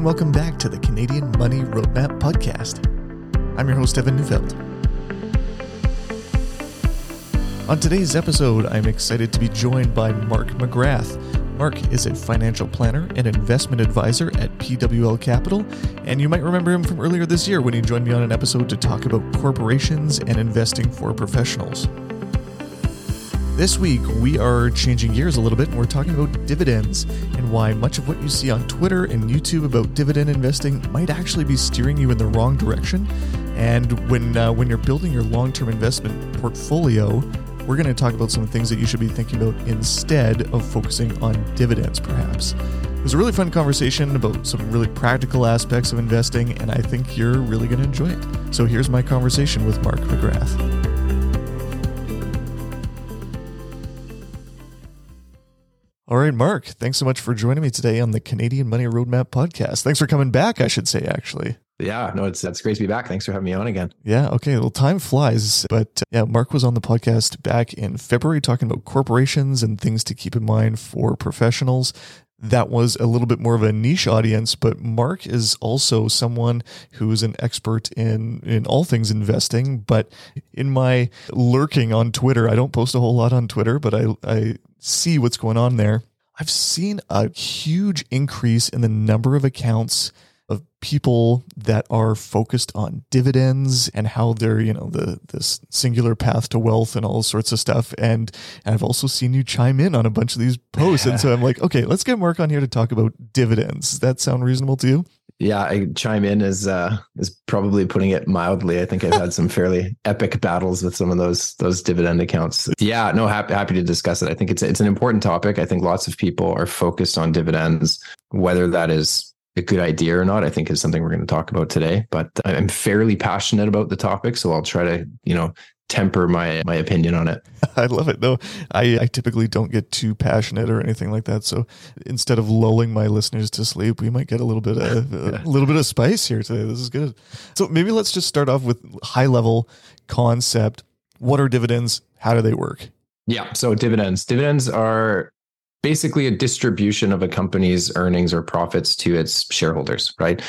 and welcome back to the Canadian Money Roadmap Podcast. I'm your host, Evan Neufeld. On today's episode, I'm excited to be joined by Mark McGrath. Mark is a financial planner and investment advisor at PWL Capital, and you might remember him from earlier this year when he joined me on an episode to talk about corporations and investing for professionals. This week, we are changing gears a little bit and we're talking about dividends and why much of what you see on Twitter and YouTube about dividend investing might actually be steering you in the wrong direction. And when, uh, when you're building your long term investment portfolio, we're going to talk about some things that you should be thinking about instead of focusing on dividends, perhaps. It was a really fun conversation about some really practical aspects of investing, and I think you're really going to enjoy it. So here's my conversation with Mark McGrath. All right, Mark, thanks so much for joining me today on the Canadian Money Roadmap podcast. Thanks for coming back, I should say, actually. Yeah, no, it's that's great to be back. Thanks for having me on again. Yeah, okay. Well, time flies, but uh, yeah, Mark was on the podcast back in February talking about corporations and things to keep in mind for professionals. That was a little bit more of a niche audience, but Mark is also someone who's an expert in in all things investing. But in my lurking on Twitter, I don't post a whole lot on Twitter, but I I see what's going on there. I've seen a huge increase in the number of accounts of people that are focused on dividends and how they're, you know, the this singular path to wealth and all sorts of stuff. And, and I've also seen you chime in on a bunch of these posts. And so I'm like, okay, let's get Mark on here to talk about dividends. Does that sound reasonable to you? Yeah, I chime in is uh is probably putting it mildly. I think I've had some fairly epic battles with some of those those dividend accounts. Yeah, no, happy happy to discuss it. I think it's it's an important topic. I think lots of people are focused on dividends, whether that is a good idea or not. I think is something we're going to talk about today. But I'm fairly passionate about the topic, so I'll try to you know temper my my opinion on it. I love it. though. I, I typically don't get too passionate or anything like that. So instead of lulling my listeners to sleep, we might get a little bit of a little bit of spice here today. This is good. So maybe let's just start off with high level concept. What are dividends? How do they work? Yeah. So dividends. Dividends are basically a distribution of a company's earnings or profits to its shareholders, right?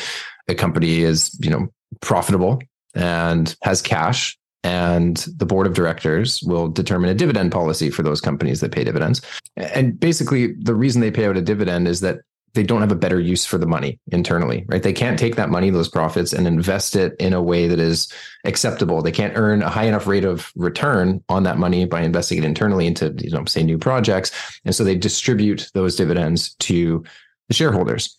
A company is, you know, profitable and has cash and the board of directors will determine a dividend policy for those companies that pay dividends. And basically, the reason they pay out a dividend is that they don't have a better use for the money internally, right? They can't take that money, those profits, and invest it in a way that is acceptable. They can't earn a high enough rate of return on that money by investing it internally into, you know, say new projects. And so they distribute those dividends to the shareholders.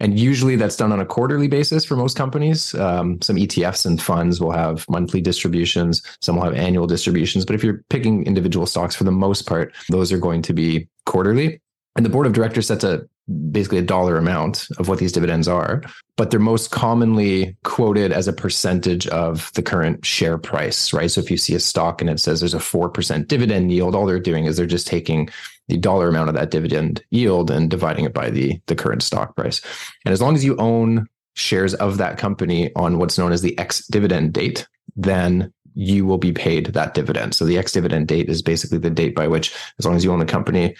And usually that's done on a quarterly basis for most companies. Um, some ETFs and funds will have monthly distributions, some will have annual distributions. But if you're picking individual stocks, for the most part, those are going to be quarterly. And the board of directors sets a basically a dollar amount of what these dividends are, but they're most commonly quoted as a percentage of the current share price, right? So if you see a stock and it says there's a 4% dividend yield, all they're doing is they're just taking the dollar amount of that dividend yield and dividing it by the, the current stock price. And as long as you own shares of that company on what's known as the ex dividend date, then you will be paid that dividend. So the ex dividend date is basically the date by which, as long as you own the company,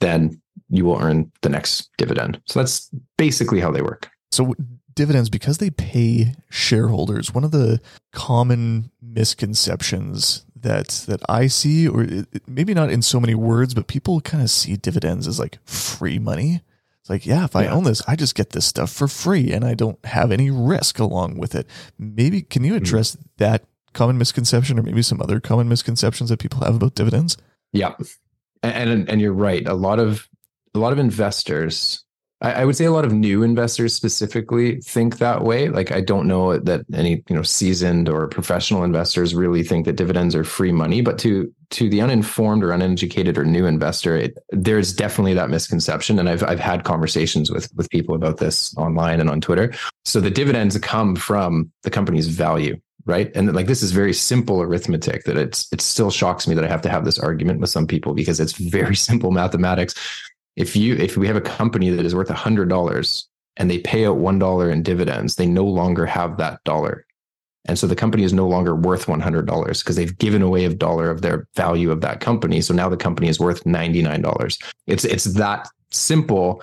then you will earn the next dividend. So that's basically how they work. So dividends because they pay shareholders. One of the common misconceptions that that I see, or it, maybe not in so many words, but people kind of see dividends as like free money. It's like, yeah, if I yeah. own this, I just get this stuff for free, and I don't have any risk along with it. Maybe can you address mm-hmm. that common misconception, or maybe some other common misconceptions that people have about dividends? Yeah, and and, and you're right. A lot of a lot of investors I, would say a lot of new investors specifically think that way. Like I don't know that any you know seasoned or professional investors really think that dividends are free money, but to to the uninformed or uneducated or new investor, it, there's definitely that misconception. And I've I've had conversations with with people about this online and on Twitter. So the dividends come from the company's value, right and like this is very simple arithmetic that it's it still shocks me that i have to have this argument with some people because it's very simple mathematics if you if we have a company that is worth a hundred dollars and they pay out one dollar in dividends, they no longer have that dollar. And so the company is no longer worth $100 because they've given away a dollar of their value of that company. So now the company is worth $99. It's, it's that simple.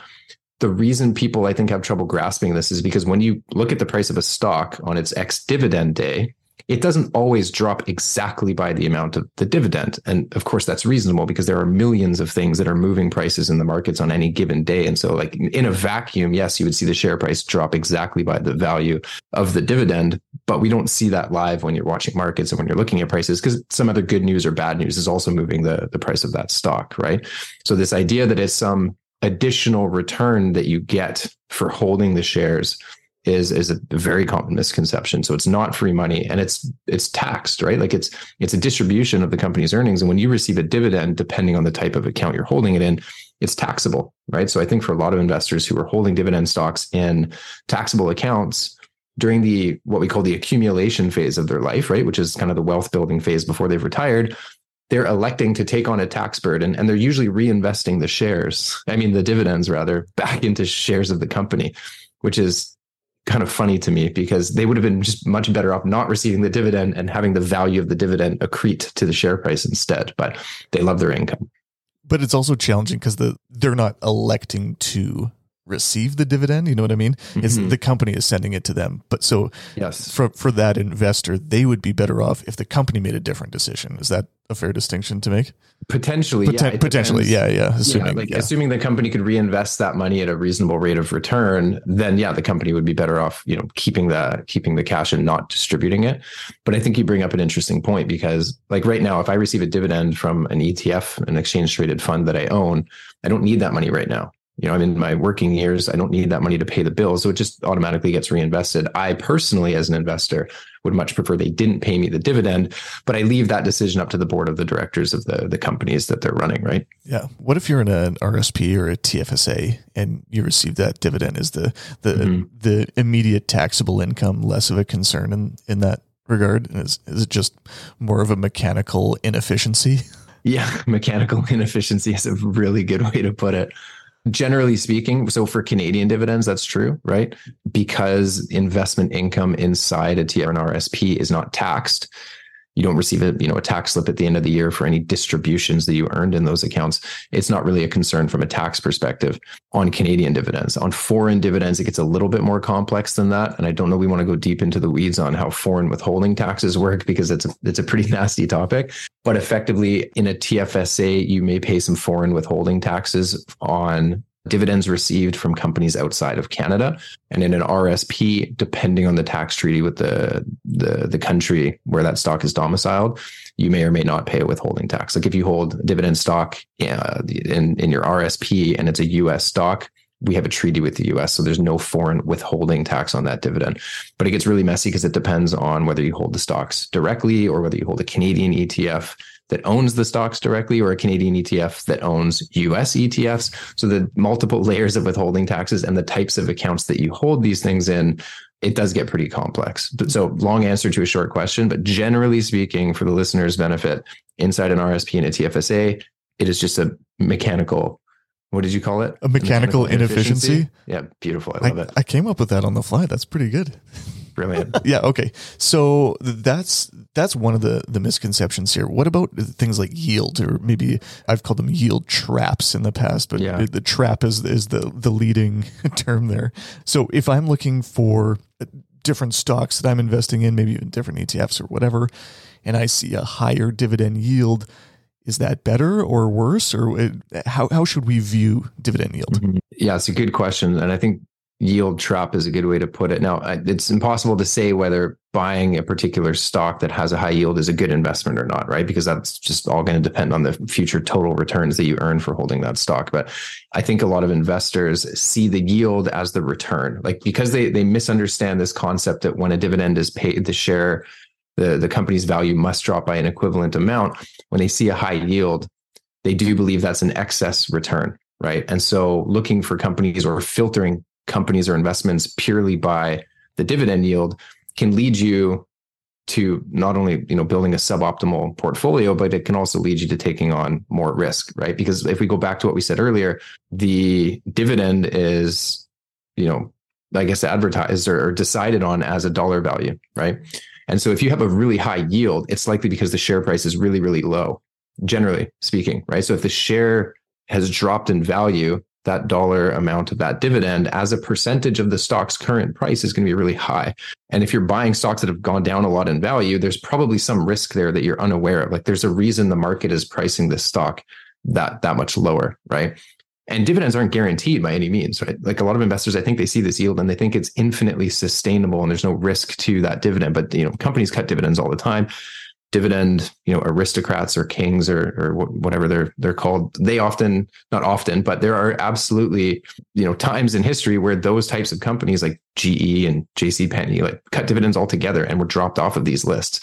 the reason people I think have trouble grasping this is because when you look at the price of a stock on its ex dividend day, it doesn't always drop exactly by the amount of the dividend. And of course, that's reasonable because there are millions of things that are moving prices in the markets on any given day. And so, like in a vacuum, yes, you would see the share price drop exactly by the value of the dividend. But we don't see that live when you're watching markets and when you're looking at prices because some other good news or bad news is also moving the, the price of that stock, right? So, this idea that it's some additional return that you get for holding the shares is is a very common misconception. So it's not free money and it's it's taxed, right? Like it's it's a distribution of the company's earnings. And when you receive a dividend, depending on the type of account you're holding it in, it's taxable, right? So I think for a lot of investors who are holding dividend stocks in taxable accounts during the what we call the accumulation phase of their life, right? Which is kind of the wealth building phase before they've retired, they're electing to take on a tax burden and they're usually reinvesting the shares, I mean, the dividends rather, back into shares of the company, which is kind of funny to me because they would have been just much better off not receiving the dividend and having the value of the dividend accrete to the share price instead. But they love their income. But it's also challenging because the they're not electing to receive the dividend. You know what I mean? Mm-hmm. It's the company is sending it to them. But so yes, for for that investor, they would be better off if the company made a different decision. Is that a fair distinction to make? Potentially, Poten- yeah, potentially, yeah, yeah. Assuming, yeah, like yeah. assuming the company could reinvest that money at a reasonable rate of return, then yeah, the company would be better off, you know, keeping the keeping the cash and not distributing it. But I think you bring up an interesting point because, like right now, if I receive a dividend from an ETF, an exchange traded fund that I own, I don't need that money right now you know, I'm in my working years. I don't need that money to pay the bills. So it just automatically gets reinvested. I personally, as an investor, would much prefer they didn't pay me the dividend, but I leave that decision up to the board of the directors of the, the companies that they're running, right? Yeah. What if you're in an RSP or a TFSA and you receive that dividend? Is the the mm-hmm. the immediate taxable income less of a concern in, in that regard? Is is it just more of a mechanical inefficiency? Yeah, mechanical inefficiency is a really good way to put it generally speaking, so for Canadian dividends, that's true, right? Because investment income inside a TR and is not taxed. You don't receive a, you know, a tax slip at the end of the year for any distributions that you earned in those accounts. It's not really a concern from a tax perspective on Canadian dividends. On foreign dividends, it gets a little bit more complex than that. And I don't know we want to go deep into the weeds on how foreign withholding taxes work because it's a, it's a pretty nasty topic. But effectively, in a TFSA, you may pay some foreign withholding taxes on dividends received from companies outside of Canada. And in an RSP, depending on the tax treaty with the, the, the country where that stock is domiciled, you may or may not pay a withholding tax. Like if you hold dividend stock uh, in, in your RSP and it's a US stock, we have a treaty with the US, so there's no foreign withholding tax on that dividend. But it gets really messy because it depends on whether you hold the stocks directly or whether you hold a Canadian ETF that owns the stocks directly or a Canadian ETF that owns US ETFs. So the multiple layers of withholding taxes and the types of accounts that you hold these things in, it does get pretty complex. So long answer to a short question, but generally speaking, for the listener's benefit, inside an RSP and a TFSA, it is just a mechanical what did you call it? A mechanical, mechanical inefficiency? inefficiency? Yeah, beautiful. I love I, it. I came up with that on the fly. That's pretty good. Brilliant. yeah. Okay. So that's that's one of the the misconceptions here. What about things like yield, or maybe I've called them yield traps in the past, but yeah. the trap is is the the leading term there. So if I'm looking for different stocks that I'm investing in, maybe even different ETFs or whatever, and I see a higher dividend yield is that better or worse or it, how, how should we view dividend yield? Mm-hmm. yeah it's a good question and i think yield trap is a good way to put it. Now it's impossible to say whether buying a particular stock that has a high yield is a good investment or not right? Because that's just all going to depend on the future total returns that you earn for holding that stock. But i think a lot of investors see the yield as the return. Like because they they misunderstand this concept that when a dividend is paid the share the, the company's value must drop by an equivalent amount. When they see a high yield, they do believe that's an excess return, right? And so looking for companies or filtering companies or investments purely by the dividend yield can lead you to not only you know building a suboptimal portfolio but it can also lead you to taking on more risk right because if we go back to what we said earlier the dividend is you know i guess advertised or, or decided on as a dollar value right and so if you have a really high yield, it's likely because the share price is really, really low, generally speaking, right? So if the share has dropped in value that dollar amount of that dividend as a percentage of the stock's current price is going to be really high. And if you're buying stocks that have gone down a lot in value, there's probably some risk there that you're unaware of. Like there's a reason the market is pricing this stock that that much lower, right? And dividends aren't guaranteed by any means, right? Like a lot of investors, I think they see this yield and they think it's infinitely sustainable and there's no risk to that dividend. But you know, companies cut dividends all the time. Dividend, you know, aristocrats or kings or or whatever they're they're called. They often, not often, but there are absolutely you know times in history where those types of companies like GE and JC Penney like cut dividends altogether and were dropped off of these lists.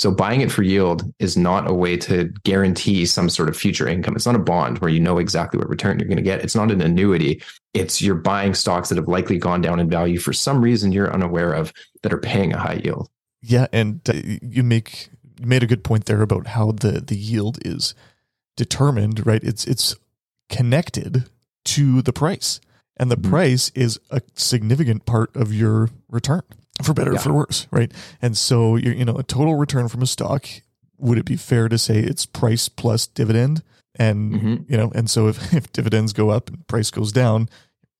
So buying it for yield is not a way to guarantee some sort of future income. It's not a bond where you know exactly what return you're going to get. It's not an annuity. It's you're buying stocks that have likely gone down in value for some reason you're unaware of that are paying a high yield. Yeah, and uh, you make you made a good point there about how the the yield is determined, right? It's it's connected to the price. And the mm-hmm. price is a significant part of your return for better yeah. or for worse, right? And so you you know a total return from a stock. Would it be fair to say it's price plus dividend? And mm-hmm. you know, and so if, if dividends go up and price goes down,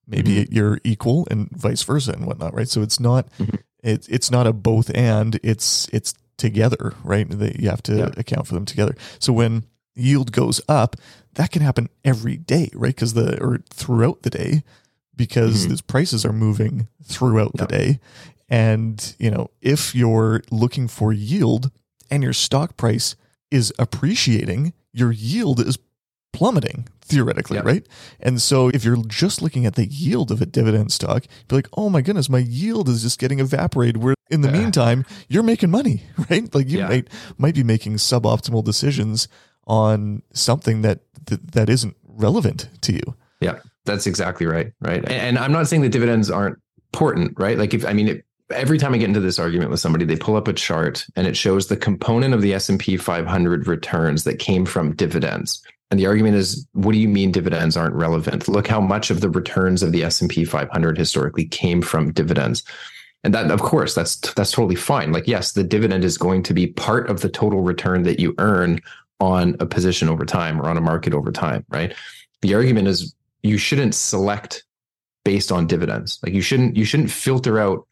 maybe mm-hmm. you're equal and vice versa and whatnot, right? So it's not mm-hmm. it's it's not a both and it's it's together, right? That you have to yeah. account for them together. So when yield goes up, that can happen every day, right? Because the or throughout the day, because mm-hmm. these prices are moving throughout the day, and, you know, if you're looking for yield and your stock price is appreciating, your yield is plummeting theoretically, yep. right? And so if you're just looking at the yield of a dividend stock, be like, oh my goodness, my yield is just getting evaporated. Where in the uh, meantime, you're making money, right? Like you yeah. might might be making suboptimal decisions on something that that, that isn't relevant to you. Yeah, that's exactly right. Right. And, and I'm not saying that dividends aren't important, right? Like if I mean, it, every time I get into this argument with somebody, they pull up a chart and it shows the component of the S&P 500 returns that came from dividends. And the argument is, what do you mean dividends aren't relevant? Look how much of the returns of the S&P 500 historically came from dividends. And that, of course, that's that's totally fine. Like, yes, the dividend is going to be part of the total return that you earn on a position over time or on a market over time, right? The argument is you shouldn't select based on dividends. Like you shouldn't you shouldn't filter out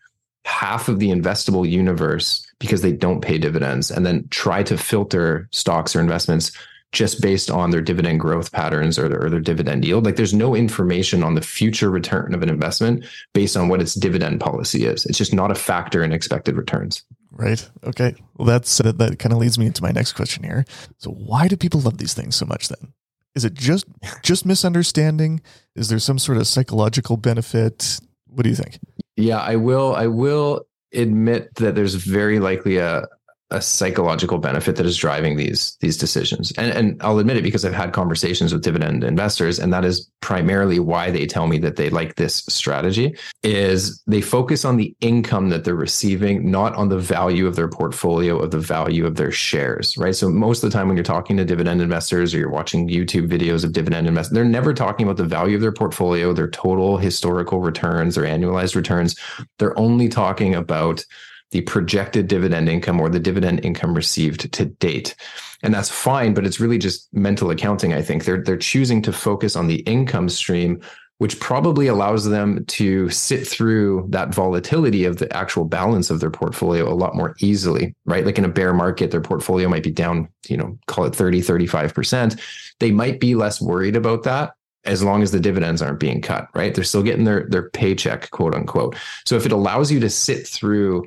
half of the investable universe because they don't pay dividends and then try to filter stocks or investments just based on their dividend growth patterns or their, or their, dividend yield. Like there's no information on the future return of an investment based on what its dividend policy is. It's just not a factor in expected returns. Right. Okay. Well, that's uh, that, that kind of leads me into my next question here. So why do people love these things so much then? Is it just just misunderstanding? Is there some sort of psychological benefit? What do you think? Yeah, I will. I will admit that there's very likely a a psychological benefit that is driving these these decisions. And and I'll admit it because I've had conversations with dividend investors and that is primarily why they tell me that they like this strategy is they focus on the income that they're receiving not on the value of their portfolio of the value of their shares, right? So most of the time when you're talking to dividend investors or you're watching YouTube videos of dividend investors, they're never talking about the value of their portfolio, their total historical returns or annualized returns. They're only talking about the projected dividend income or the dividend income received to date. And that's fine, but it's really just mental accounting, I think. They're they're choosing to focus on the income stream which probably allows them to sit through that volatility of the actual balance of their portfolio a lot more easily, right? Like in a bear market, their portfolio might be down, you know, call it 30, 35%. They might be less worried about that as long as the dividends aren't being cut, right? They're still getting their, their paycheck, quote unquote. So if it allows you to sit through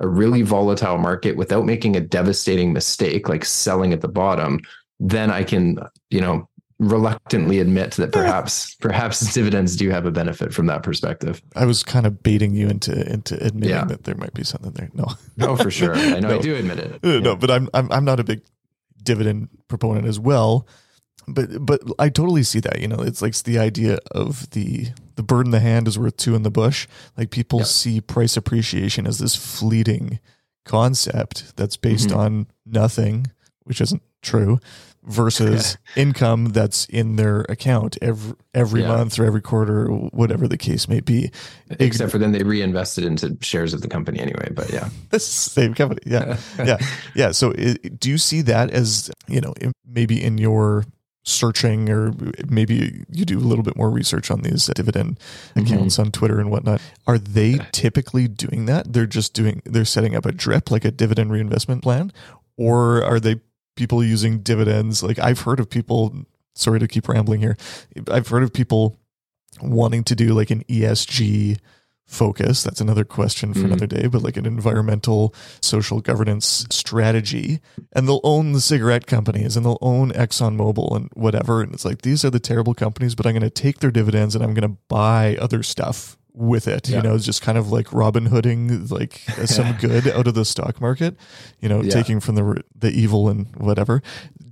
a really volatile market without making a devastating mistake like selling at the bottom, then I can, you know, reluctantly admit that eh. perhaps perhaps dividends do have a benefit from that perspective. I was kind of baiting you into into admitting yeah. that there might be something there. No. No, for sure. I know no. I do admit it. Eh, no, yeah. but I'm I'm I'm not a big dividend proponent as well. But but I totally see that. You know, it's like it's the idea of the the bird in the hand is worth two in the bush. Like people see price appreciation as this fleeting concept that's based mm-hmm. on nothing, which isn't true, versus income that's in their account every every yeah. month or every quarter, whatever the case may be. Except for then they reinvested into shares of the company anyway. But yeah, same company. Yeah, yeah, yeah. So it, do you see that as you know maybe in your searching or maybe you do a little bit more research on these dividend accounts mm-hmm. on Twitter and whatnot. Are they typically doing that? They're just doing, they're setting up a drip, like a dividend reinvestment plan, or are they people using dividends? Like I've heard of people, sorry to keep rambling here. I've heard of people wanting to do like an ESG focus. That's another question for mm. another day, but like an environmental social governance strategy. And they'll own the cigarette companies and they'll own ExxonMobil and whatever. And it's like, these are the terrible companies, but I'm going to take their dividends and I'm going to buy other stuff with it. Yeah. You know, it's just kind of like Robin Hooding, like some good out of the stock market, you know, yeah. taking from the, the evil and whatever.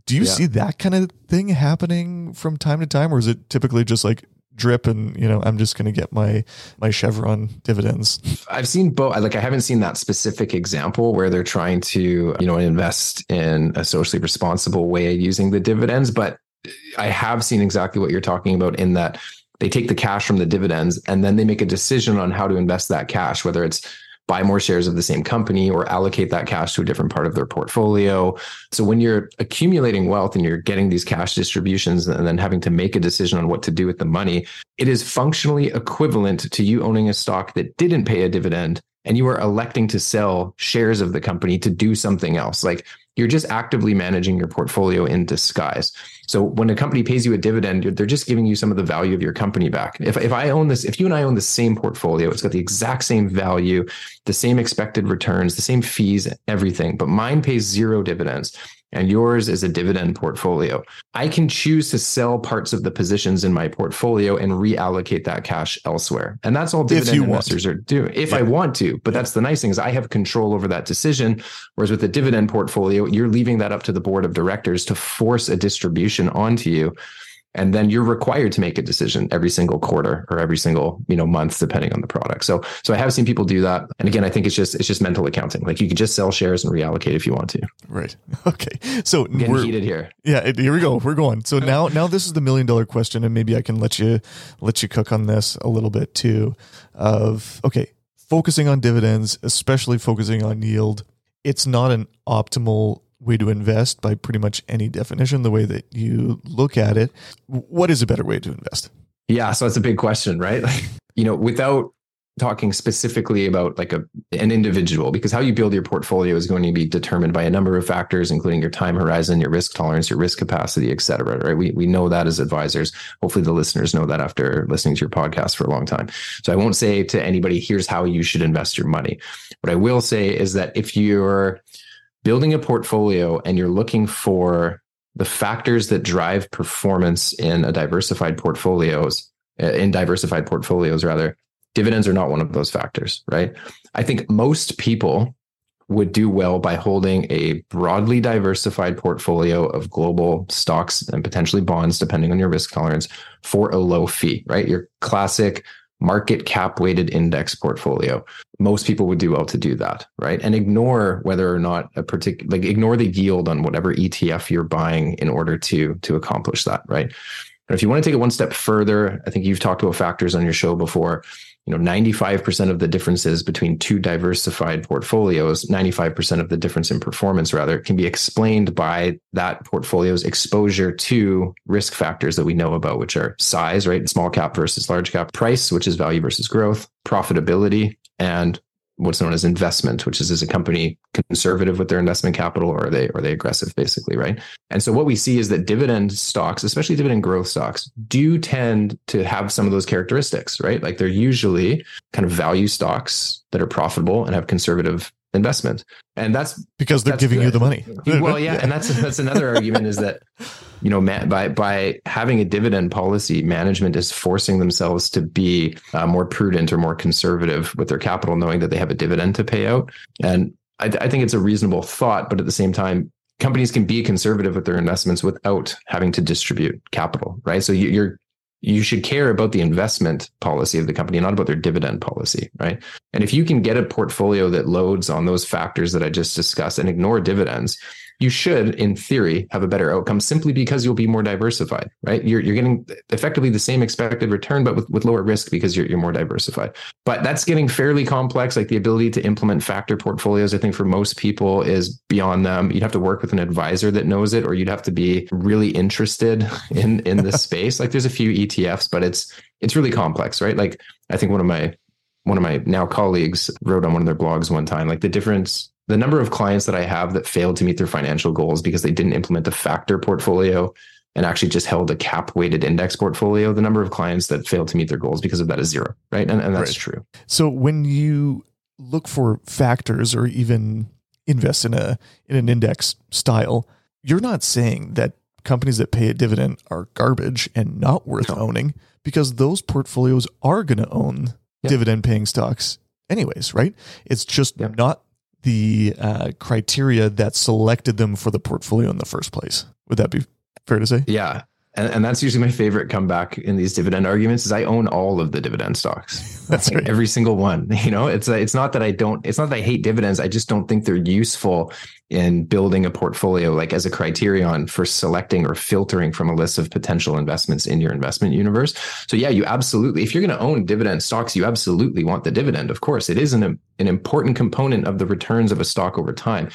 Do you yeah. see that kind of thing happening from time to time, or is it typically just like drip and you know i'm just going to get my my chevron dividends. I've seen both like i haven't seen that specific example where they're trying to you know invest in a socially responsible way using the dividends but i have seen exactly what you're talking about in that they take the cash from the dividends and then they make a decision on how to invest that cash whether it's buy more shares of the same company or allocate that cash to a different part of their portfolio. So when you're accumulating wealth and you're getting these cash distributions and then having to make a decision on what to do with the money, it is functionally equivalent to you owning a stock that didn't pay a dividend and you are electing to sell shares of the company to do something else. Like you're just actively managing your portfolio in disguise. So when a company pays you a dividend, they're just giving you some of the value of your company back. If, if I own this, if you and I own the same portfolio, it's got the exact same value, the same expected returns, the same fees, everything, but mine pays zero dividends and yours is a dividend portfolio. I can choose to sell parts of the positions in my portfolio and reallocate that cash elsewhere. And that's all dividend investors want. are doing if yeah. I want to. But yeah. that's the nice thing is I have control over that decision. Whereas with the dividend portfolio, you're leaving that up to the board of directors to force a distribution onto you and then you're required to make a decision every single quarter or every single you know month depending on the product. So so i have seen people do that. And again i think it's just it's just mental accounting. Like you could just sell shares and reallocate if you want to. Right. Okay. So getting we're heated here. Yeah here we go. We're going. So now now this is the million dollar question and maybe i can let you let you cook on this a little bit too of okay focusing on dividends especially focusing on yield it's not an optimal way to invest by pretty much any definition, the way that you look at it. What is a better way to invest? Yeah, so that's a big question, right? Like, you know, without talking specifically about like a an individual because how you build your portfolio is going to be determined by a number of factors including your time horizon your risk tolerance your risk capacity et cetera right we, we know that as advisors hopefully the listeners know that after listening to your podcast for a long time so i won't say to anybody here's how you should invest your money what i will say is that if you're building a portfolio and you're looking for the factors that drive performance in a diversified portfolios uh, in diversified portfolios rather dividends are not one of those factors right? I think most people would do well by holding a broadly diversified portfolio of global stocks and potentially bonds depending on your risk tolerance for a low fee right? Your classic market cap weighted index portfolio. Most people would do well to do that, right? And ignore whether or not a particular like ignore the yield on whatever ETF you're buying in order to to accomplish that, right? And if you want to take it one step further, I think you've talked about factors on your show before you know 95% of the differences between two diversified portfolios 95% of the difference in performance rather can be explained by that portfolio's exposure to risk factors that we know about which are size right? Small cap versus large cap price which is value versus growth profitability and what's known as investment, which is is a company conservative with their investment capital or are they are they aggressive basically, right? And so what we see is that dividend stocks, especially dividend growth stocks, do tend to have some of those characteristics, right? Like they're usually kind of value stocks that are profitable and have conservative investment. And that's because they're that's giving you the money. well, yeah, and that's that's another argument is that you know by by having a dividend policy, management is forcing themselves to be uh, more prudent or more conservative with their capital, knowing that they have a dividend to pay out. And I, I think it's a reasonable thought, but at the same time, companies can be conservative with their investments without having to distribute capital, right? So you, are you should care about the investment policy of the company, not about their dividend policy, right? And if you can get a portfolio that loads on those factors that I just discussed and ignore dividends, you should, in theory, have a better outcome simply because you'll be more diversified, right? You're, you're getting effectively the same expected return, but with, with lower risk because you're, you're more diversified. But that's getting fairly complex. Like the ability to implement factor portfolios, I think for most people is beyond them. You'd have to work with an advisor that knows it, or you'd have to be really interested in, in this space. Like there's a few ETFs, but it's, it's really complex, right? Like I think one of my one of my now colleagues wrote on one of their blogs one time like the difference the number of clients that I have that failed to meet their financial goals because they didn't implement the factor portfolio and actually just held a cap weighted index portfolio, the number of clients that failed to meet their goals because of that is zero, right? And, and that's right. true. So when you look for factors or even invest in a in an index style, you're not saying that companies that pay a dividend are garbage and not worth no. owning because those portfolios are going to own yep. dividend paying stocks anyways, right? It's just yep. not the uh, criteria that selected them for the portfolio in the first place. Would that be fair to say? Yeah. And, and that's usually my favorite comeback in these dividend arguments is I own all of the dividend stocks. that's like right. Every single one. You know, it's uh, it's not that I don't. It's not that I hate dividends. I just don't think they're useful in building a portfolio like as a criterion for selecting or filtering from a list of potential investments in your investment universe. So yeah, you absolutely if you're going to own dividend stocks, you absolutely want the dividend. Of course, it is an an important component of the returns of a stock over time.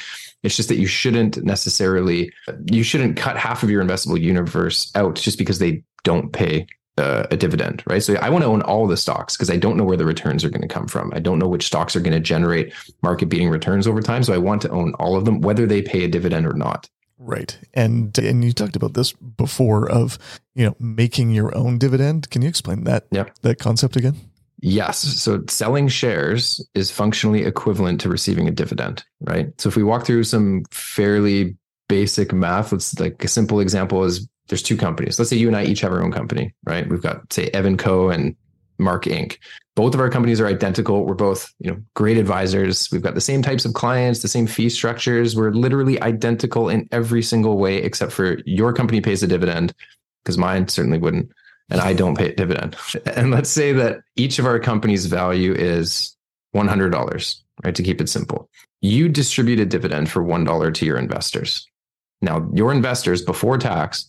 It's just that you shouldn't necessarily you shouldn't cut half of your investable universe out just because they don't pay a, a dividend, right? So I want to own all the stocks because I don't know where the returns are going to come from. I don't know which stocks are going to generate market beating returns over time. So I want to own all of them, whether they pay a dividend or not. Right. And and you talked about this before of, you know, making your own dividend. Can you explain that yep. that concept again? Yes. So selling shares is functionally equivalent to receiving a dividend, right? So if we walk through some fairly basic math, let's like a simple example is there's two companies. Let's say you and I each have our own company, right? We've got say Evan Co and Mark Inc. Both of our companies are identical. We're both, you know, great advisors. We've got the same types of clients, the same fee structures. We're literally identical in every single way, except for your company pays a dividend because mine certainly wouldn't, and I don't pay a dividend. And let's say that each of our company's value is $100, right? To keep it simple. You distribute a dividend for $1 to your investors. Now, your investors before tax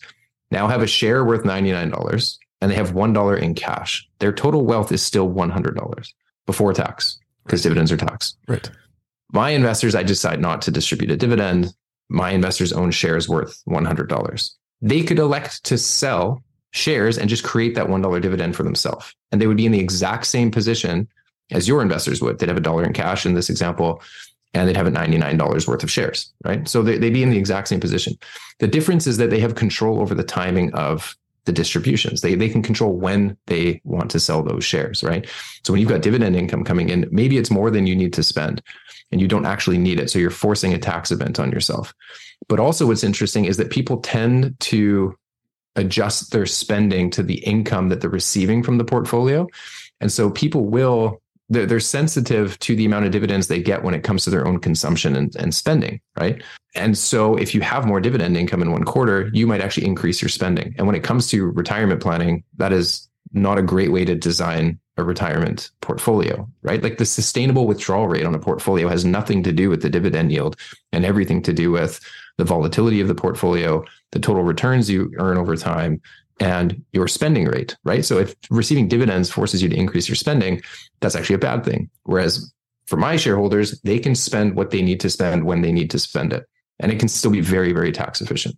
now have a share worth $99 and they have $1 in cash. Their total wealth is still $100 before tax because dividends are taxed. Right. My investors, I decide not to distribute a dividend. My investors own shares worth $100. They could elect to sell shares and just create that $1 dividend for themselves. And they would be in the exact same position as your investors would. They'd have a dollar in cash in this example and they'd have a $99 worth of shares, right? So they, would be in the exact same position. The difference is that they have control over the timing of the distributions. They, they can control when they want to sell those shares, right? So when you've got dividend income coming in, maybe it's more than you need to spend and you don't actually need it. So you're forcing a tax event on yourself. But also what's interesting is that people tend to adjust their spending to the income that they're receiving from the portfolio. And so people will they're, they're sensitive to the amount of dividends they get when it comes to their own consumption and, and spending, right? And so if you have more dividend income in one quarter, you might actually increase your spending. And when it comes to retirement planning, that is not a great way to design a retirement portfolio, right? Like the sustainable withdrawal rate on a portfolio has nothing to do with the dividend yield and everything to do with the volatility of the portfolio, the total returns you earn over time, and your spending rate, right? So if receiving dividends forces you to increase your spending, that's actually a bad thing. Whereas for my shareholders, they can spend what they need to spend when they need to spend it. And it can still be very, very tax efficient.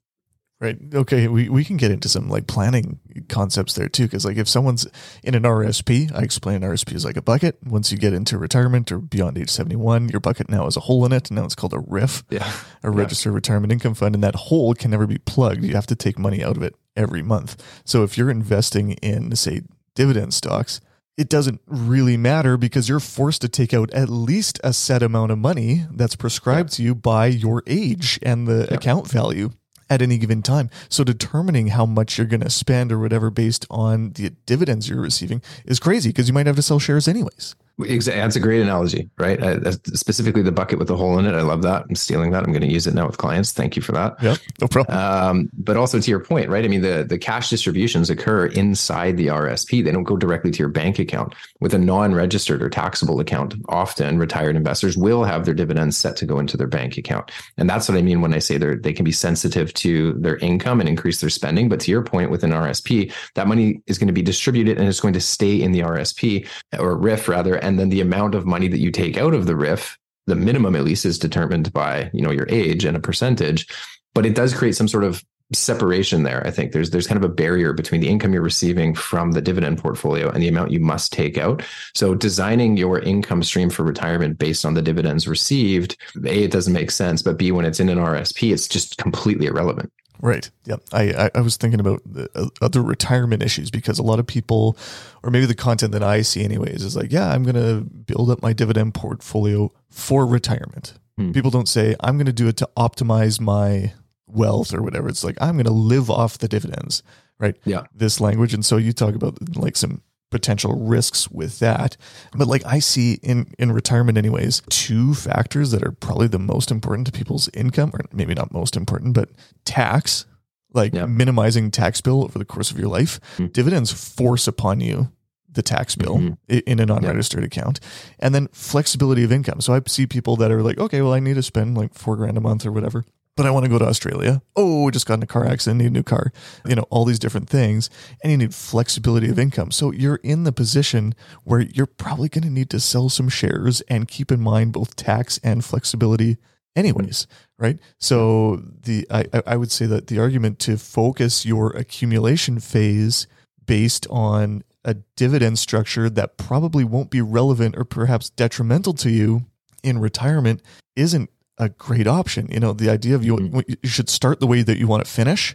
Right. Okay. We, we can get into some like planning concepts there too. Cause like if someone's in an RSP, I explain RSP is like a bucket. Once you get into retirement or beyond age 71, your bucket now has a hole in it. And now it's called a RRIF, yeah. a registered yeah. retirement income fund. And that hole can never be plugged. You have to take money out of it every month. So if you're investing in, say, dividend stocks, it doesn't really matter because you're forced to take out at least a set amount of money that's prescribed to you by your age and the account value at any given time. So determining how much you're going to spend or whatever based on the dividends you're receiving is crazy because you might have to sell shares anyways. That's a great analogy, right? Uh, specifically, the bucket with the hole in it. I love that. I'm stealing that. I'm going to use it now with clients. Thank you for that. Yeah, no problem. Um, but also to your point, right? I mean, the the cash distributions occur inside the RSP. They don't go directly to your bank account. With a non-registered or taxable account, often retired investors will have their dividends set to go into their bank account, and that's what I mean when I say they they can be sensitive to their income and increase their spending. But to your point, with an RSP, that money is going to be distributed and it's going to stay in the RSP or RRIF rather and then the amount of money that you take out of the RRIF, the minimum at least is determined by, you know, your age and a percentage, but it does create some sort of separation there. I think there's there's kind of a barrier between the income you're receiving from the dividend portfolio and the amount you must take out. So designing your income stream for retirement based on the dividends received, A, it doesn't make sense, but B, when it's in an RSP, it's just completely irrelevant. Right. Yep. I, I, was thinking about uh, other retirement issues because a lot of people, or maybe the content that I see, anyways, is like, yeah, I'm going to build up my dividend portfolio for retirement. Hmm. People don't say, I'm going to do it to optimize my wealth or whatever. It's like, I'm going to live off the dividends. Right. Yeah. This language. And so you talk about like some potential risks with that. But like I see in in retirement anyways, two factors that are probably the most important to people's income or maybe not most important, but tax, like yep. minimizing tax bill over the course of your life. Mm-hmm. Dividends force upon you the tax bill mm-hmm. in a non-registered account and then flexibility of income. So I see people that are like, okay, well I need to spend like 4 grand a month or whatever but I want to go to Australia. Oh, I just got in a car accident, need a new car. You know, all these different things. And you need flexibility of income. So you're in the position where you're probably going to need to sell some shares and keep in mind both tax and flexibility anyways, right? So the I, I would say that the argument to focus your accumulation phase based on a dividend structure that probably won't be relevant or perhaps detrimental to you in retirement isn't a great option. You know, the idea of you, mm-hmm. you should start the way that you want to finish.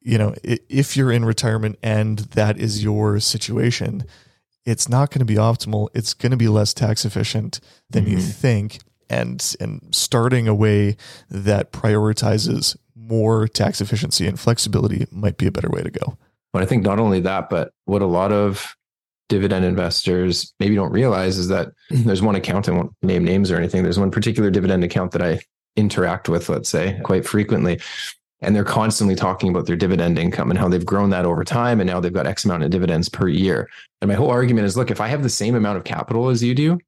You know, if you're in retirement and that is your situation, it's not going to be optimal. It's going to be less tax efficient than mm-hmm. you think. And, and starting a way that prioritizes more tax efficiency and flexibility might be a better way to go. But I think not only that, but what a lot of dividend investors maybe don't realize is that mm-hmm. there's one account, I won't name names or anything. There's one particular dividend account that I interact with, let's say, quite frequently. And they're constantly talking about their dividend income and how they've grown that over time. And now they've got X amount of dividends per year. And my whole argument is look, if I have the same amount of capital as you do,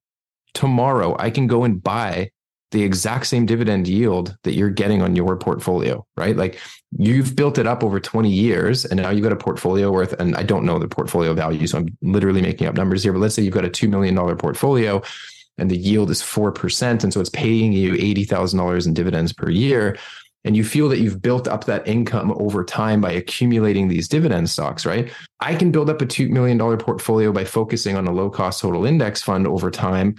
tomorrow I can go and buy the exact same dividend yield that you're getting on your portfolio, right? Like you've built it up over 20 years and now you've got a portfolio worth, and I don't know the portfolio value, so I'm literally making up numbers here, but let's say you've got a $2 million portfolio and the yield is 4%. And so it's paying you $80,000 in dividends per year. And you feel that you've built up that income over time by accumulating these dividend stocks, right? I can build up a $2 million portfolio by focusing on a low cost total index fund over time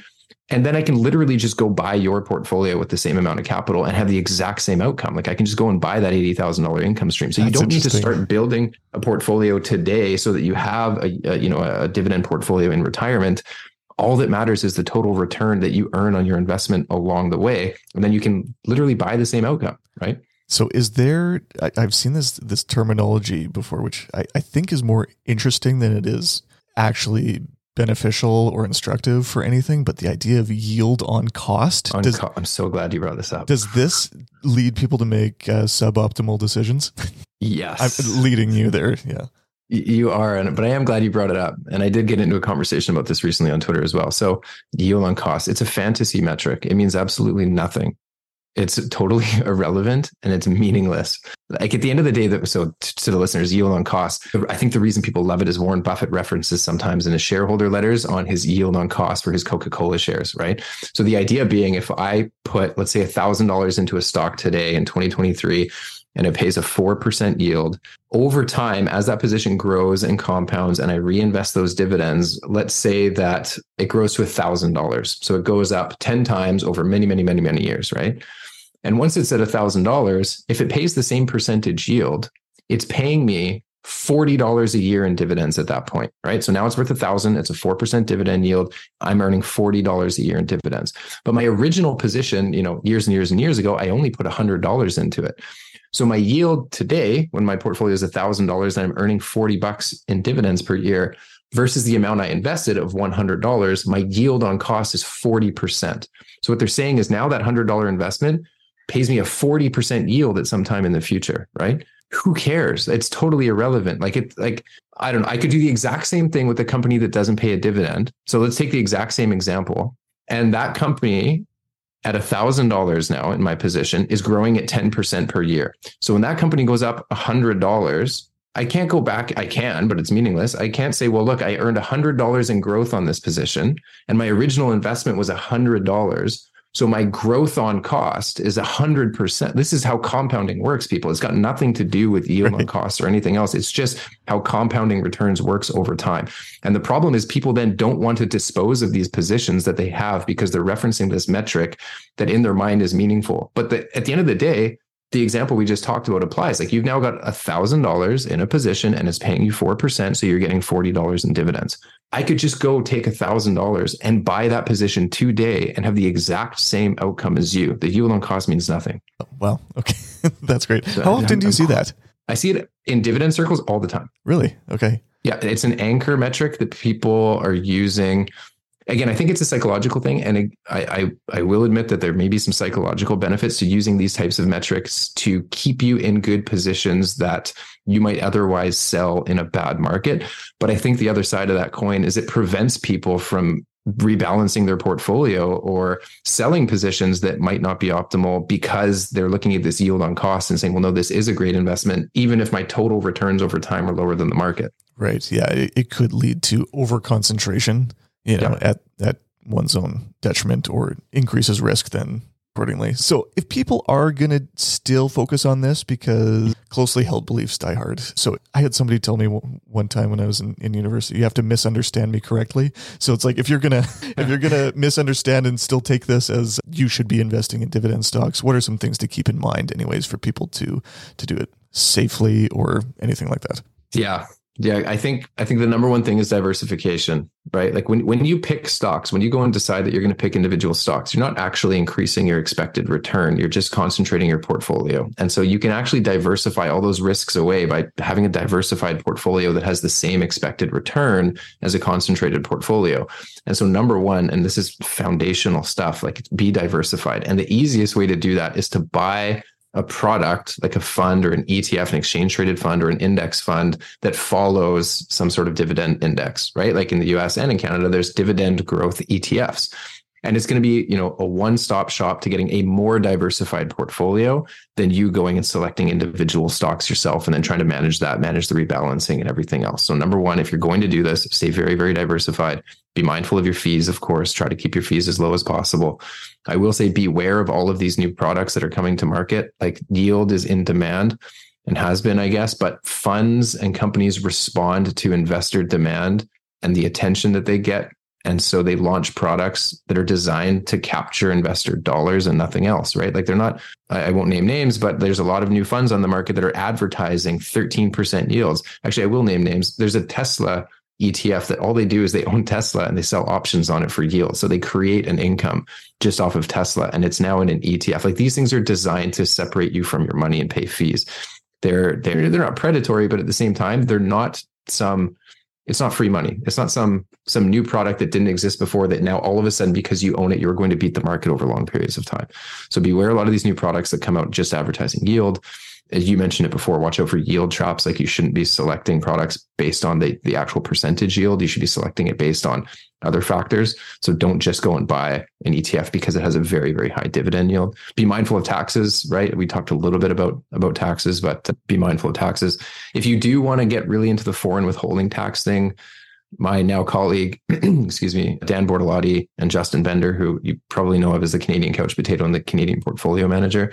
and then I can literally just go buy your portfolio with the same amount of capital and have the exact same outcome. Like I can just go and buy that $80,000 income stream. So That's you don't need to start building a portfolio today so that you have a, a, you know a dividend portfolio in retirement. All that matters is the total return that you earn on your investment along the way. And then you can literally buy the same outcome, right? So is there I, have seen this this terminology before, which I, I think is more interesting than it is actually beneficial or instructive for anything, but the idea of yield on cost. On does, co- I'm so glad you brought this up. Does this lead people to make uh, suboptimal decisions? Yes. I'm leading you there. Yeah. You are, but I am glad you brought it up. And I did get into a conversation about this recently on Twitter as well. So, yield on cost, it's a fantasy metric. It means absolutely nothing it's totally irrelevant and it's meaningless. Like at the end of the day, that so to the listeners, yield on cost. I think the reason people love it is Warren Buffett references sometimes in his shareholder letters on his yield on cost for his Coca Cola shares, right? So the idea being, if I put let's say a thousand dollars into a stock today in 2023 and it pays a 4% yield over time as that position grows and compounds and i reinvest those dividends let's say that it grows to $1000 so it goes up 10 times over many many many many years right and once it's at $1000 if it pays the same percentage yield it's paying me $40 a year in dividends at that point, right? So now it's worth a thousand. It's a 4% dividend yield. I'm earning $40 a year in dividends. But my original position, you know, years and years and years ago, I only put $100 into it. So my yield today, when my portfolio is $1,000 and I'm earning 40 bucks in dividends per year, versus the amount I invested of $100, my yield on cost is 40%. So what they're saying is now that $100 investment pays me a 40% yield at some time in the future, right? Who cares? It's totally irrelevant. Like it like I don't know, I could do the exact same thing with a company that doesn't pay a dividend. So let's take the exact same example. And that company at $1,000 now in my position is growing at 10% per year. So when that company goes up $100, I can't go back. I can, but it's meaningless. I can't say, well, look, I earned $100 in growth on this position and my original investment was $100. So my growth on cost is 100%. This is how compounding works, people. It's got nothing to do with yield right. on cost or anything else. It's just how compounding returns works over time. And the problem is people then don't want to dispose of these positions that they have because they're referencing this metric that in their mind is meaningful. But the, at the end of the day, the example we just talked about applies. Like you've now got a thousand dollars in a position and it's paying you four percent, so you're getting forty dollars in dividends. I could just go take a thousand dollars and buy that position today and have the exact same outcome as you. The yield on cost means nothing. Oh, well, okay, that's great. How often do you see that? I see it in dividend circles all the time. Really? Okay. Yeah, it's an anchor metric that people are using again, I think it's a psychological thing, and I, I, I will admit that there may be some psychological benefits to using these types of metrics to keep you in good positions that you might otherwise sell in a bad market. But I think the other side of that coin is it prevents people from rebalancing their portfolio or selling positions that might not be optimal because they're looking at this yield on cost and saying, well, no, this is a great investment, even if my total returns over time are lower than the market. Right. Yeah. It, it could lead to over concentration you know, at at one's own detriment or increases risk then accordingly. So if people are going to still focus on this because closely held beliefs die hard. So I had somebody tell me one time when I was in, in university, you have to misunderstand me correctly. So it's like, if you're going to, if you're going to misunderstand and still take this as you should be investing in dividend stocks, what are some things to keep in mind anyways for people to, to do it safely or anything like that? Yeah. Yeah, I think I think the number one thing is diversification, right? Like when when you pick stocks, when you go and decide that you're going to pick individual stocks, you're not actually increasing your expected return. You're just concentrating your portfolio. And so you can actually diversify all those risks away by having a diversified portfolio that has the same expected return as a concentrated portfolio. And so number one, and this is foundational stuff, like be diversified. And the easiest way to do that is to buy a product like a fund or an ETF, an exchange traded fund or an index fund that follows some sort of dividend index, right? Like in the US and in Canada, there's dividend growth ETFs. And it's going to be, you know, a one-stop shop to getting a more diversified portfolio than you going and selecting individual stocks yourself and then trying to manage that, manage the rebalancing and everything else. So number one, if you're going to do this, stay very, very diversified. Be mindful of your fees, of course. Try to keep your fees as low as possible. I will say beware of all of these new products that are coming to market. Like yield is in demand and has been, I guess, but funds and companies respond to investor demand and the attention that they get and so they launch products that are designed to capture investor dollars and nothing else, right? Like they're not, I won't name names, but there's a lot of new funds on the market that are advertising 13% yields. Actually, I will name names. There's a Tesla ETF that all they do is they own Tesla and they sell options on it for yield. So they create an income just off of Tesla and it's now in an ETF. Like these things are designed to separate you from your money and pay fees. They're they're they're not predatory, but at the same time, they're not some it's not free money. It's not some some new product that didn't exist before that now all of a sudden because you own it you're going to beat the market over long periods of time. So beware a lot of these new products that come out just advertising yield as you mentioned it before, watch out for yield traps. Like you shouldn't be selecting products based on the, the actual percentage yield. You should be selecting it based on other factors. So don't just go and buy an ETF because it has a very, very high dividend yield. Be mindful of taxes, right? We talked a little bit about, about taxes, but uh, be mindful of taxes. If you do want to get really into the foreign withholding tax thing, my now colleague, excuse me, Dan Bortolotti and Justin Bender, who you probably know of as the Canadian Couch Potato and the Canadian Portfolio Manager,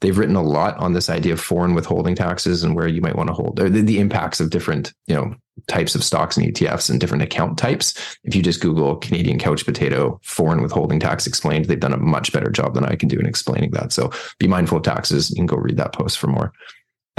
they've written a lot on this idea of foreign withholding taxes and where you might want to hold, the, the impacts of different, you know, types of stocks and ETFs and different account types. If you just Google Canadian Couch Potato foreign withholding tax explained, they've done a much better job than I can do in explaining that. So be mindful of taxes. You can go read that post for more.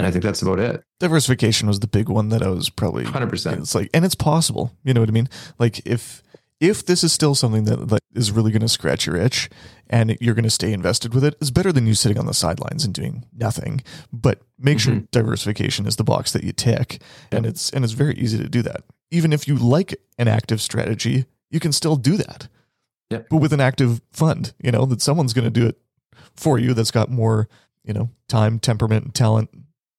And I think that's about it. Diversification was the big one that I was probably 100%. It's like, and it's possible. You know what I mean? Like if, if this is still something that like, is really going to scratch your itch and you're going to stay invested with it, it's better than you sitting on the sidelines and doing nothing. But make mm-hmm. sure diversification is the box that you tick, and it's and it's very easy to do that. even if you like an active strategy, you can still do that. Yeah. But with an active fund, you know, that someone's going to do it for you that's got more, you know, time, temperament, and talent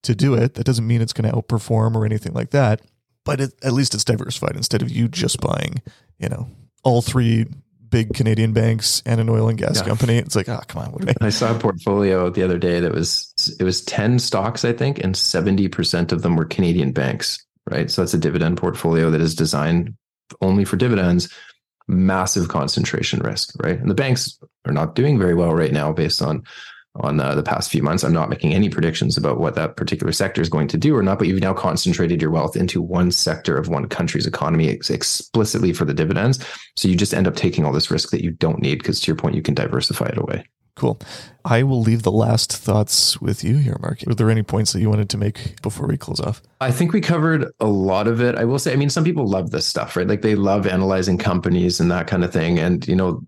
to do it. That doesn't mean it's going to outperform or anything like that. But it, at least it's diversified instead of you just buying, you know, all three big Canadian banks and an oil and gas Yeah. company. It's like, oh, come on, what do I? I saw a portfolio the other day that was it was 10 stocks, I think, and 70% of them were Canadian banks, right? So that's a dividend portfolio that is designed only for dividends, massive concentration risk, right? And the banks are not doing very well right now based on on uh, the past few months. I'm not making any predictions about what that particular sector is going to do or not, but you've now concentrated your wealth into one sector of one country's economy ex- explicitly for the dividends. So you just end up taking all this risk that you don't need because to your point, you can diversify it away. Cool. I will leave the last thoughts with you here, Mark. Were there any points that you wanted to make before we close off? I think we covered a lot of it. I will say, I mean, some people love this stuff, right? Like they love analyzing companies and that kind of thing. And, you know,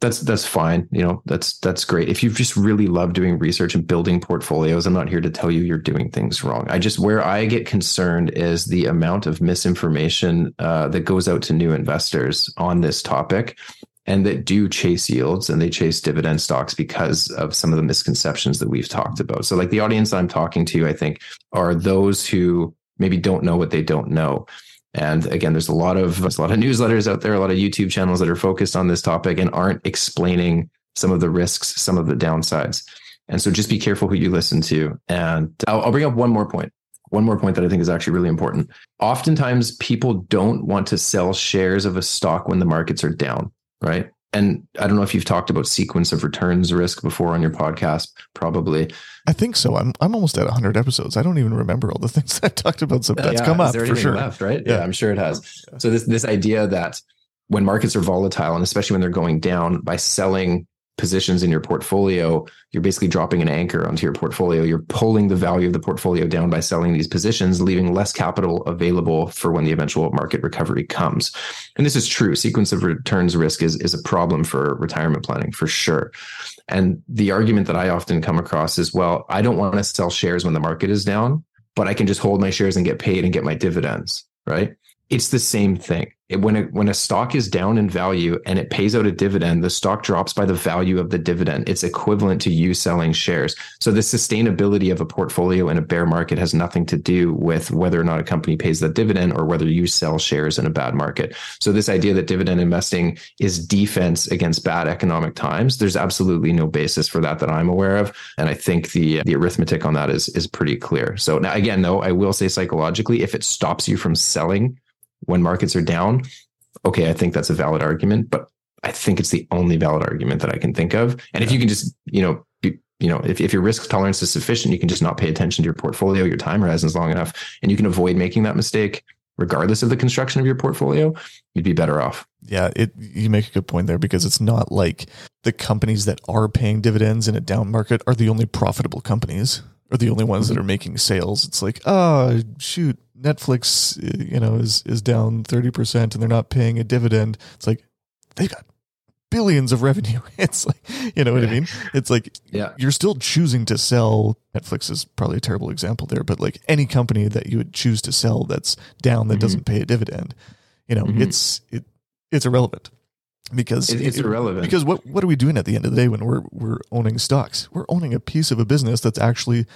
that's that's fine. You know, that's that's great. If you just really love doing research and building portfolios, I'm not here to tell you you're doing things wrong. I just where I get concerned is the amount of misinformation uh, that goes out to new investors on this topic and that do chase yields and they chase dividend stocks because of some of the misconceptions that we've talked about. So like the audience I'm talking to, I think are those who maybe don't know what they don't know. And again, there's a lot of a lot of newsletters out there, a lot of YouTube channels that are focused on this topic and aren't explaining some of the risks, some of the downsides. And so just be careful who you listen to. And I'll, I'll bring up one more point. One more point that I think is actually really important. Oftentimes, people don't want to sell shares of a stock when the markets are down, right? And I don't know if you've talked about sequence of returns risk before on your podcast, probably. I think so. I'm I'm almost at 100 episodes. I don't even remember all the things I've talked about. So oh, that's Yeah, come is up there for sure. Left, right? Yeah. Yeah. I'm sure it has. So this this idea that when markets are volatile, and especially when they're going down, by selling positions in your portfolio, you're basically dropping an anchor onto your portfolio. You're pulling the value of the portfolio down by selling these positions, leaving less capital available for when the eventual market recovery comes. And this is true. Sequence of returns risk is, is a problem for retirement planning for sure. And the argument that I often come across is, well, I don't want to sell shares when the market is down, but I can just hold my shares and get paid and get my dividends, right? It's the same thing. It, when a, when a stock is down in value and it pays out a dividend, the stock drops by the value of the dividend. It's equivalent to you selling shares. So the sustainability of a portfolio in a bear market has nothing to do with whether or not a company pays that dividend or whether you sell shares in a bad market. So this idea that dividend investing is defense against bad economic times, there's absolutely no basis for that that I'm aware of. And I think the the arithmetic on that is is pretty clear. So now again, though, I will say psychologically, if it stops you from selling when markets are down, okay, I think that's a valid argument, but I think it's the only valid argument that I can think of. And if you can just, you know, be, you know, if, if your risk tolerance is sufficient, you can just not pay attention to your portfolio, your time horizon is long enough, and you can avoid making that mistake, regardless of the construction of your portfolio, you'd be better off. Yeah, it you make a good point there because it's not like the companies that are paying dividends in a down market are the only profitable companies or the only ones that are making sales. It's like, oh shoot, Netflix, you know, is is down 30% and they're not paying a dividend. It's like they've got billions of revenue. It's like, you know what I mean? It's like Yeah. you're still choosing to sell Netflix is probably a terrible example there, but like any company that you would choose to sell that's down that Mhm. doesn't pay a dividend, you know, Mhm. it's it it's irrelevant because It- it's irrelevant. because what what are we doing at the end of the day when we're we're owning stocks? We're owning a piece of a business that's actually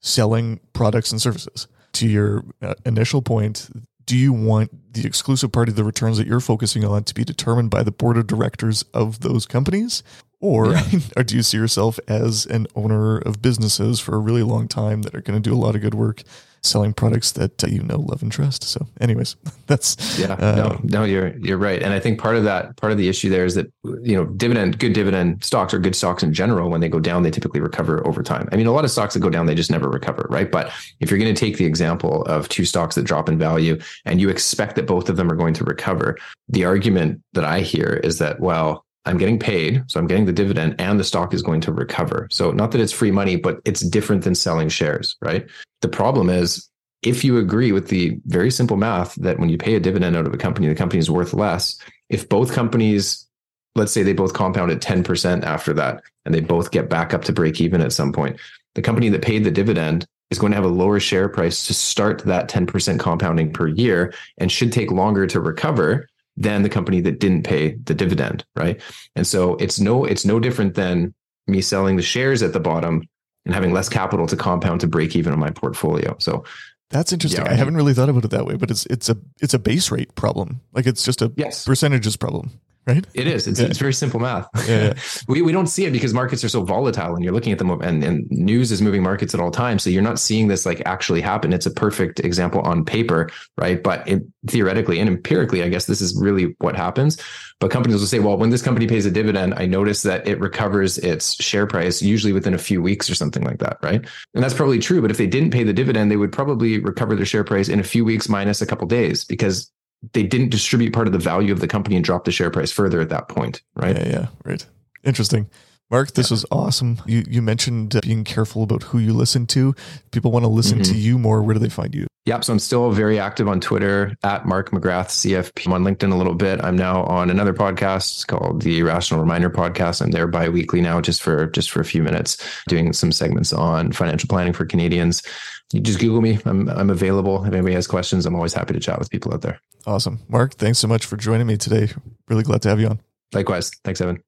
selling products and services. To your uh, initial point, do you want the exclusive part of the returns that you're focusing on to be determined by the board of directors of those companies? Or, Yeah. or do you see yourself as an owner of businesses for a really long time that are going to do a lot of good work selling products that uh, you know, love, and trust? So, anyways, that's Yeah, uh, no, no, you're you're right, and I think part of that part of the issue there is that you know dividend good dividend stocks or good stocks in general when they go down they typically recover over time. I mean, a lot of stocks that go down they just never recover, right? But if you're going to take the example of two stocks that drop in value and you expect that both of them are going to recover, the argument that I hear is that well. I'm getting paid, so I'm getting the dividend, and the stock is going to recover. So, not that it's free money, but it's different than selling shares, right? The problem is if you agree with the very simple math that when you pay a dividend out of a company, the company is worth less. If both companies, let's say they both compound at 10% after that, and they both get back up to break even at some point, the company that paid the dividend is going to have a lower share price to start that 10% compounding per year and should take longer to recover than the company that didn't pay the dividend, right? And so it's no it's no different than me selling the shares at the bottom and having less capital to compound to break even on my portfolio. So that's interesting. Yeah, I haven't really thought about it that way, but it's it's a it's a base rate problem. Like it's just a yes. percentages problem right? It is. It's, yeah. it's very simple math. Yeah. we, we don't see it because markets are so volatile and you're looking at them and, and news is moving markets at all times. So you're not seeing this like actually happen. It's a perfect example on paper, right? But it, theoretically and empirically, I guess this is really what happens. But companies will say, well, when this company pays a dividend, I notice that it recovers its share price usually within a few weeks or something like that, right? And that's probably true. But if they didn't pay the dividend, they would probably recover their share price in a few weeks minus a couple days because they didn't distribute part of the value of the company and drop the share price further at that point, right? Yeah, yeah, right. Interesting. Mark, this yeah. was awesome. You you mentioned uh, being careful about who you listen to. People want to listen mm-hmm. to you more. Where do they find you? Yep. So I'm still very active on Twitter at Mark McGrath CFP. I'm on LinkedIn a little bit. I'm now on another podcast it's called the Rational Reminder Podcast. I'm there bi-weekly now, just for just for a few minutes, doing some segments on financial planning for Canadians. You just Google me. I'm I'm available. If anybody has questions, I'm always happy to chat with people out there. Awesome. Mark, thanks so much for joining me today. Really glad to have you on. Likewise. Thanks, Evan.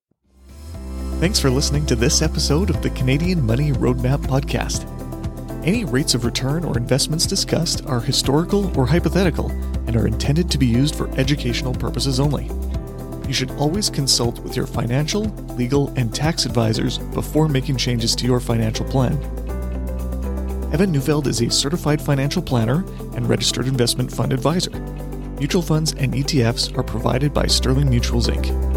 Thanks for listening to this episode of the Canadian Money Roadmap Podcast. Any rates of return or investments discussed are historical or hypothetical and are intended to be used for educational purposes only. You should always consult with your financial, legal, and tax advisors before making changes to your financial plan. Evan Neufeld is a certified financial planner and registered investment fund advisor. Mutual funds and ETFs are provided by Sterling Mutuals Inc.